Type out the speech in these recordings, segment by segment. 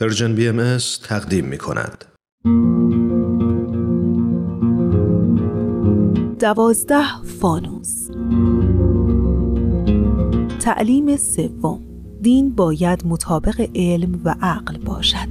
Persian BMS تقدیم می کند. دوازده فانوس. تعلیم سوم. دین باید مطابق علم و عقل باشد.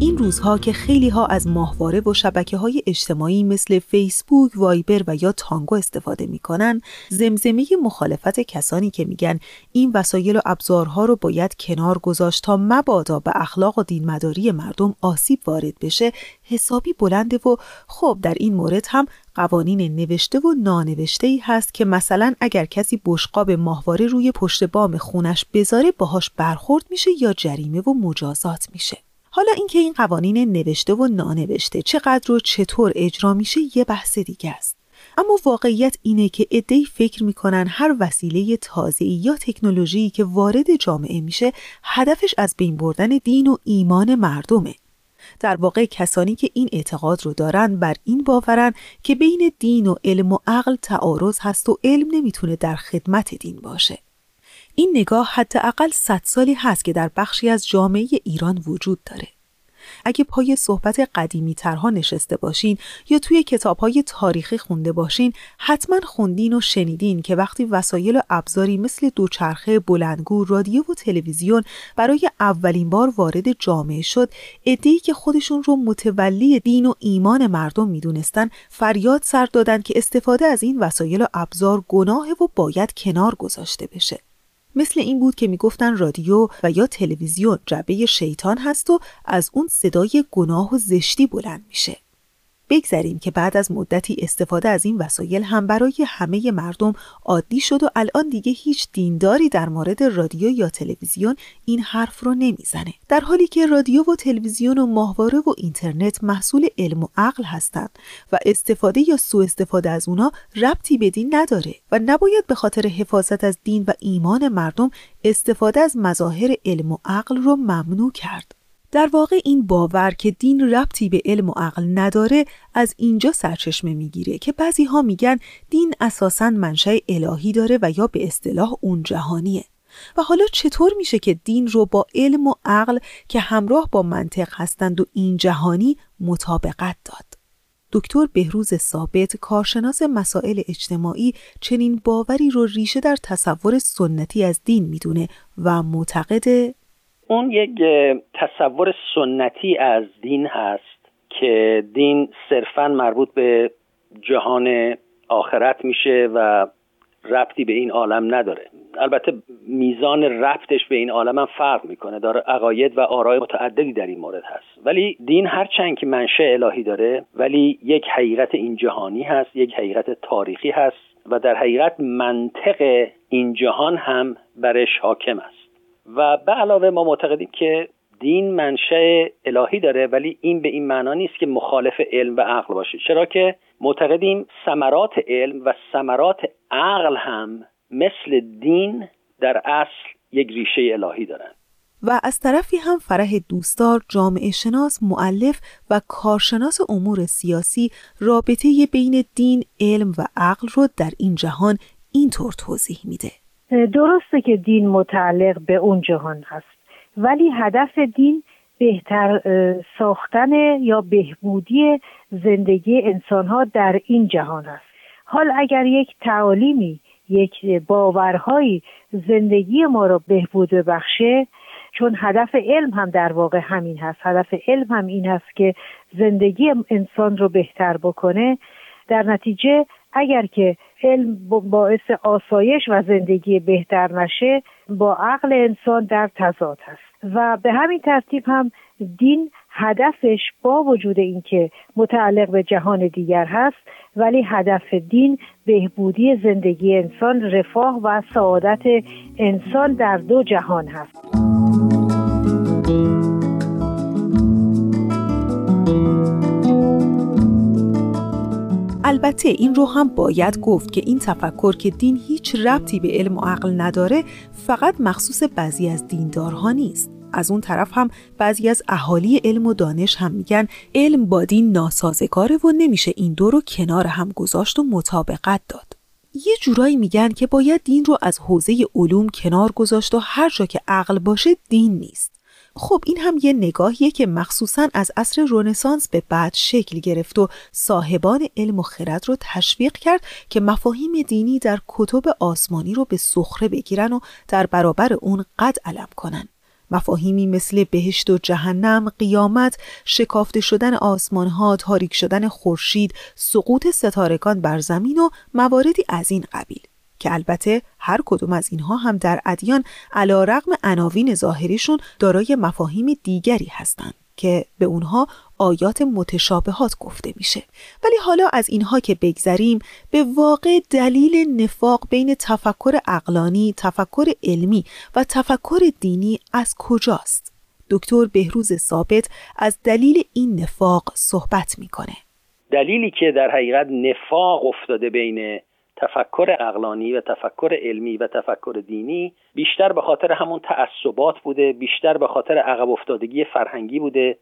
این روزها که خیلی ها از ماهواره و شبکه های اجتماعی مثل فیسبوک، وایبر و یا تانگو استفاده می‌کنن، زمزمه مخالفت کسانی که میگن این وسایل و ابزارها رو باید کنار گذاشت تا مبادا به اخلاق و دینمداری مردم آسیب وارد بشه، حسابی بلنده و خب در این مورد هم قوانین نوشته و نانوشته ای هست که مثلا اگر کسی بشقاب ماهواره روی پشت بام خونش بذاره باهاش برخورد میشه یا جریمه و مجازات میشه. حالا اینکه این قوانین نوشته و نانوشته چقدر و چطور اجرا میشه یه بحث دیگه است. اما واقعیت اینه که عدهای فکر می‌کنن هر وسیله تازه‌ای یا تکنولوژی که وارد جامعه میشه هدفش از بین بردن دین و ایمان مردمه. در واقع کسانی که این اعتقاد رو دارن بر این باورن که بین دین و علم و عقل تعارض هست و علم نمی‌تونه در خدمت دین باشه. این نگاه حداقل صد سالی هست که در بخشی از جامعه ایران وجود داره. اگه پای صحبت قدیمی ترها نشسته باشین یا توی کتاب های تاریخی خونده باشین حتما خوندین و شنیدین که وقتی وسایل و ابزاری مثل دوچرخه بلندگو رادیو و تلویزیون برای اولین بار وارد جامعه شد عدهای که خودشون رو متولی دین و ایمان مردم می‌دونستن فریاد سر دادن که استفاده از این وسایل و ابزار گناه و باید کنار گذاشته بشه مثل این بود که می‌گفتن رادیو و یا تلویزیون جبه شیطان هست و از اون صدای گناه و زشتی بلند میشه. بگذریم که بعد از مدتی استفاده از این وسایل هم برای همه مردم عادی شد و الان دیگه هیچ دینداری در مورد رادیو یا تلویزیون این حرف رو نمی‌زنه. در حالی که رادیو و تلویزیون و ماهواره و اینترنت محصول علم و عقل هستند و استفاده یا سوء استفاده از اونا ربطی به دین نداره و نباید به خاطر حفاظت از دین و ایمان مردم استفاده از مظاهر علم و عقل رو ممنوع کرد. در واقع این باور که دین ربطی به علم و عقل نداره از اینجا سرچشمه می‌گیره که بعضی ها میگن دین اساسا منشأ الهی داره و یا به اصطلاح اون جهانیه. و حالا چطور میشه که دین رو با علم و عقل که همراه با منطق هستند و این جهانی مطابقت داد؟ دکتر بهروز ثابت کارشناس مسائل اجتماعی چنین باوری رو ریشه در تصور سنتی از دین می‌دونه و معتقد اون یک تصور سنتی از دین هست که دین صرفا مربوط به جهان آخرت میشه و ربطی به این عالم نداره. البته میزان ربطش به این عالم هم فرق می‌کنه. داره عقاید و آرای متعددی در این مورد هست. ولی دین هرچند که منشه الهی داره ولی یک حقیقت این جهانی هست یک حقیقت تاریخی هست و در حقیقت منطق این جهان هم برش حاکم است. و به علاوه ما معتقدیم که دین منشأ الهی داره ولی این به این معنا نیست که مخالف علم و عقل باشه. چرا که معتقدیم ثمرات علم و ثمرات عقل هم مثل دین در اصل یک ریشه الهی دارند و از طرفی هم فرح دوستدار جامعه شناس معلف و کارشناس امور سیاسی رابطه بین دین، علم و عقل رو در این جهان اینطور توضیح میده. درسته که دین متعلق به اون جهان هست ولی هدف دین بهتر ساختن یا بهبودی زندگی انسان ها در این جهان است. حال اگر یک تعالیمی یک باورهایی زندگی ما را بهبود ببخشه چون هدف علم هم در واقع همین هست هدف علم هم این هست که زندگی انسان رو بهتر بکنه در نتیجه اگر که علم باعث آسایش و زندگی بهتر نشه با عقل انسان در تضاد هست. و به همین ترتیب هم دین هدفش با وجود اینکه متعلق به جهان دیگر هست ولی هدف دین بهبودی زندگی انسان رفاه و سعادت انسان در دو جهان هست. البته این رو هم باید گفت که این تفکر که دین هیچ ربطی به علم و عقل نداره فقط مخصوص بعضی از دیندارها نیست از اون طرف هم بعضی از اهالی علم و دانش هم میگن علم با دین ناسازگاره و نمیشه این دو رو کنار هم گذاشت و مطابقت داد یه جورایی میگن که باید دین رو از حوزه علوم کنار گذاشت و هر جا که عقل باشه دین نیست. خب این هم یه نگاهیه که مخصوصا از عصر رونسانس به بعد شکل گرفت و صاحبان علم و خرد رو تشویق کرد که مفاهیم دینی در کتب آسمانی رو به سخره بگیرن و در برابر اون قد علم کنن. مفاهیمی مثل بهشت و جهنم، قیامت، شکافته شدن آسمانها، تاریک شدن خورشید، سقوط ستارگان بر زمین و مواردی از این قبیل. که البته هر کدوم از اینها هم در ادیان علا رقم عناوین ظاهریشون دارای مفاهیم دیگری هستند که به اونها آیات متشابهات گفته میشه ولی حالا از اینها که بگذریم به واقع دلیل نفاق بین تفکر اقلانی، تفکر علمی و تفکر دینی از کجاست؟ دکتر بهروز ثابت از دلیل این نفاق صحبت می‌کنه دلیلی که در حقیقت نفاق افتاده بین تفکر اقلانی و تفکر علمی و تفکر دینی بیشتر به خاطر همون تعصبات بوده بیشتر به خاطر عقب افتادگی فرهنگی بوده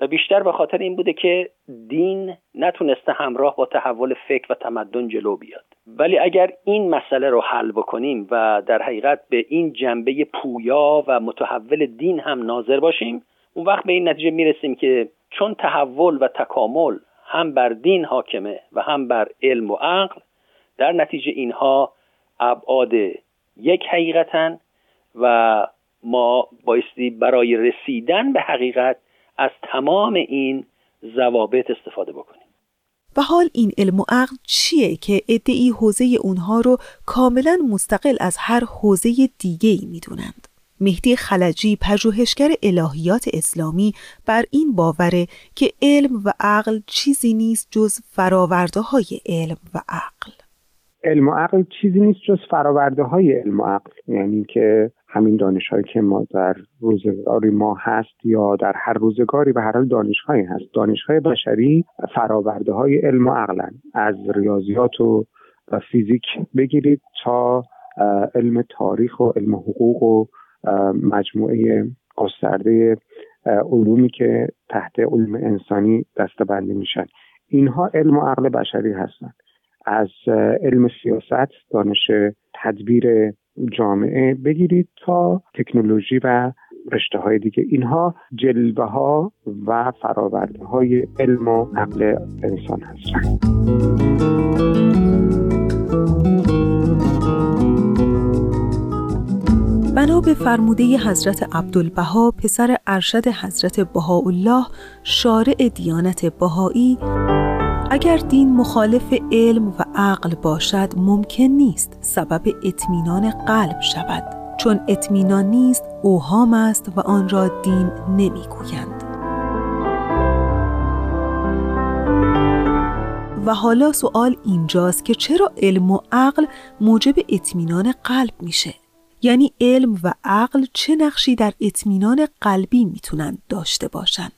و بیشتر به خاطر این بوده که دین نتونسته همراه با تحول فکر و تمدن جلو بیاد. ولی اگر این مسئله رو حل بکنیم و در حقیقت به این جنبه پویا و متحول دین هم ناظر باشیم اون وقت به این نتیجه می‌رسیم که چون تحول و تکامل هم بر دین حاکمه و هم بر علم و عقل در نتیجه اینها ابعاد یک حقیقتن و ما بایستی برای رسیدن به حقیقت از تمام این ضوابط استفاده بکنیم و حال این علم و عقل چیه که ادعی حوزه اونها رو کاملا مستقل از هر حوزه دیگه ای می‌دونند؟ مهدی خلجی پژوهشگر الهیات اسلامی بر این باوره که علم و عقل چیزی نیست جز فراورده های علم و عقل علم و عقل چیزی نیست جز فراورده های علم و عقل. یعنی که همین دانشهایی که ما در روزگاری ما هست یا در هر روزگاری و هر حال دانشهایی هست. دانشهای بشری فراورده های علم و عقلن. از ریاضیات و فیزیک بگیرید تا علم تاریخ و علم حقوق و مجموعه گسترده علومی که تحت علم انسانی دستبندی میشن. اینها علم و عقل بشری هستند از علم سیاست دانش تدبیر جامعه بگیرید تا تکنولوژی و رشته های دیگه. اینها جلوه ها و فراورده های علم و عقل انسان هستند. بنا به فرموده حضرت عبدالبها پسر ارشد حضرت بهاءالله شارع دیانت بهایی. اگر دین مخالف علم و عقل باشد ممکن نیست سبب اطمینان قلب شود. چون اطمینان نیست اوهام است و آن را دین نمی‌گویند. و حالا سوال اینجاست که چرا علم و عقل موجب اطمینان قلب میشه؟ یعنی علم و عقل چه نقشی در اطمینان قلبی می‌تونند داشته باشند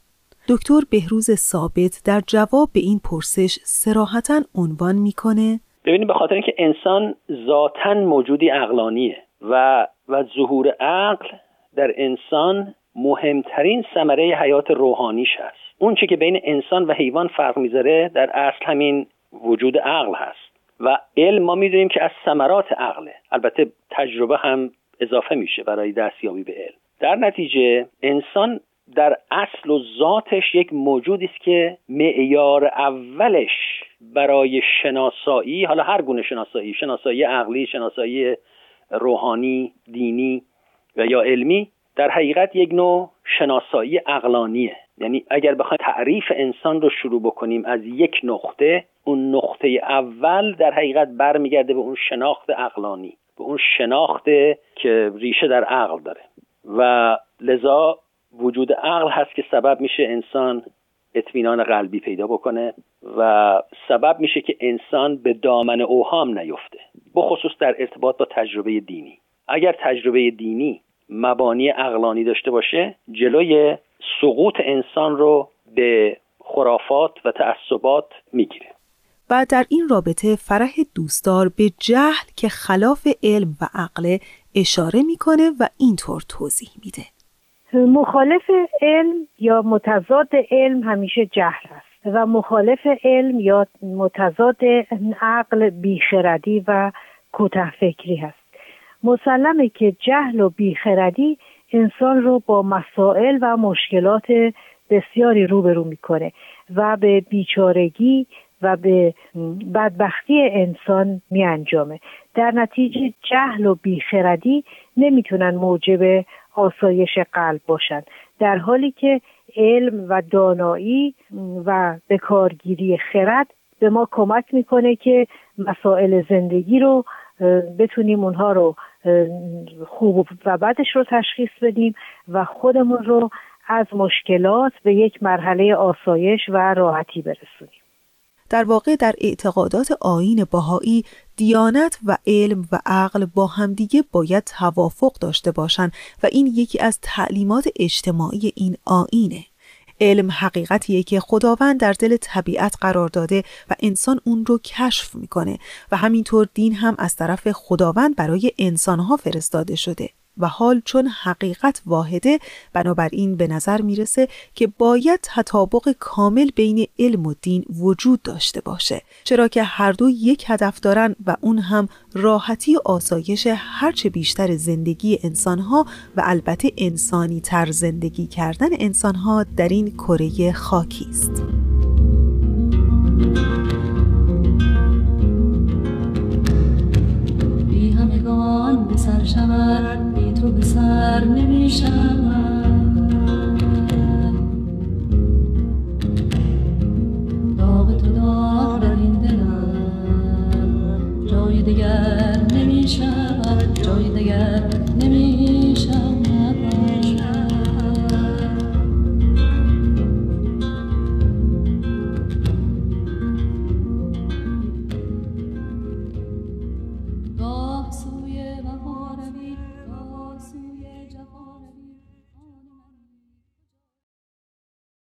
دکتر بهروز ثابت در جواب به این پرسش سراحتا عنوان می‌کنه. ببینید به خاطر اینکه انسان ذاتا موجودی عقلانیه و و ظهور عقل در انسان مهمترین ثمره حیات روحانیش هست. اون چی که بین انسان و حیوان فرق می‌ذاره در اصل همین وجود عقل هست. و علم ما می‌دونیم که از ثمرات عقله. البته تجربه هم اضافه میشه برای دستیابی به علم. در نتیجه انسان در اصل و ذاتش یک موجودی است که معیار اولش برای شناسایی حالا هر گونه شناسایی شناسایی عقلی شناسایی روحانی دینی و یا علمی در حقیقت یک نوع شناسایی عقلانیه. یعنی اگر بخوایم تعریف انسان رو شروع بکنیم از یک نقطه اون نقطه اول در حقیقت برمیگرده به اون شناخت عقلانی به اون شناخت که ریشه در عقل داره. و لذا وجود عقل هست که سبب میشه انسان اطمینان قلبی پیدا بکنه و سبب میشه که انسان به دامن اوهام نیفته بخصوص در ارتباط با تجربه دینی. اگر تجربه دینی مبانی عقلانی داشته باشه جلوی سقوط انسان رو به خرافات و تعصبات می‌گیره. و در این رابطه فرح دوستدار به جهل که خلاف علم و عقل اشاره می‌کنه و اینطور توضیح میده. مخالف علم یا متضاد علم همیشه جهل است و مخالف علم یا متضاد عقل بیخردی و کوته فکری هست مسلمه که جهل و بیخردی انسان رو با مسائل و مشکلات بسیاری روبرو می‌کنه و به بیچارگی و به بدبختی انسان می انجامه. در نتیجه جهل و بیخردی نمی‌تونن موجب آسایش قلب باشند در حالی که علم و دانایی و به کارگیری خرد به ما کمک می‌کنه که مسائل زندگی رو بتونیم اونها رو خوب و بدش رو تشخیص بدیم و خودمون رو از مشکلات به یک مرحله آسایش و راحتی برسونیم. در واقع در اعتقادات آین باهایی دیانت و علم و عقل با همدیگه باید توافق داشته باشند و این یکی از تعلیمات اجتماعی این آینه علم حقیقتیه که خداوند در دل طبیعت قرار داده و انسان اون رو کشف می‌کنه و همینطور دین هم از طرف خداوند برای انسانها فرستاده شده. و حال چون حقیقت واحده بنابراین به نظر می‌رسه که باید تطابق کامل بین علم و دین وجود داشته باشه چرا که هر دو یک هدف دارن و اون هم راحتی و آسایش هرچه بیشتر زندگی انسانها و البته انسانی تر زندگی کردن انسانها در این کره خاکی است. بی همگان به سر شود تو به سر نمی داغ تو داغ در این دلم. جای دگر نمیشم جای دگر نمی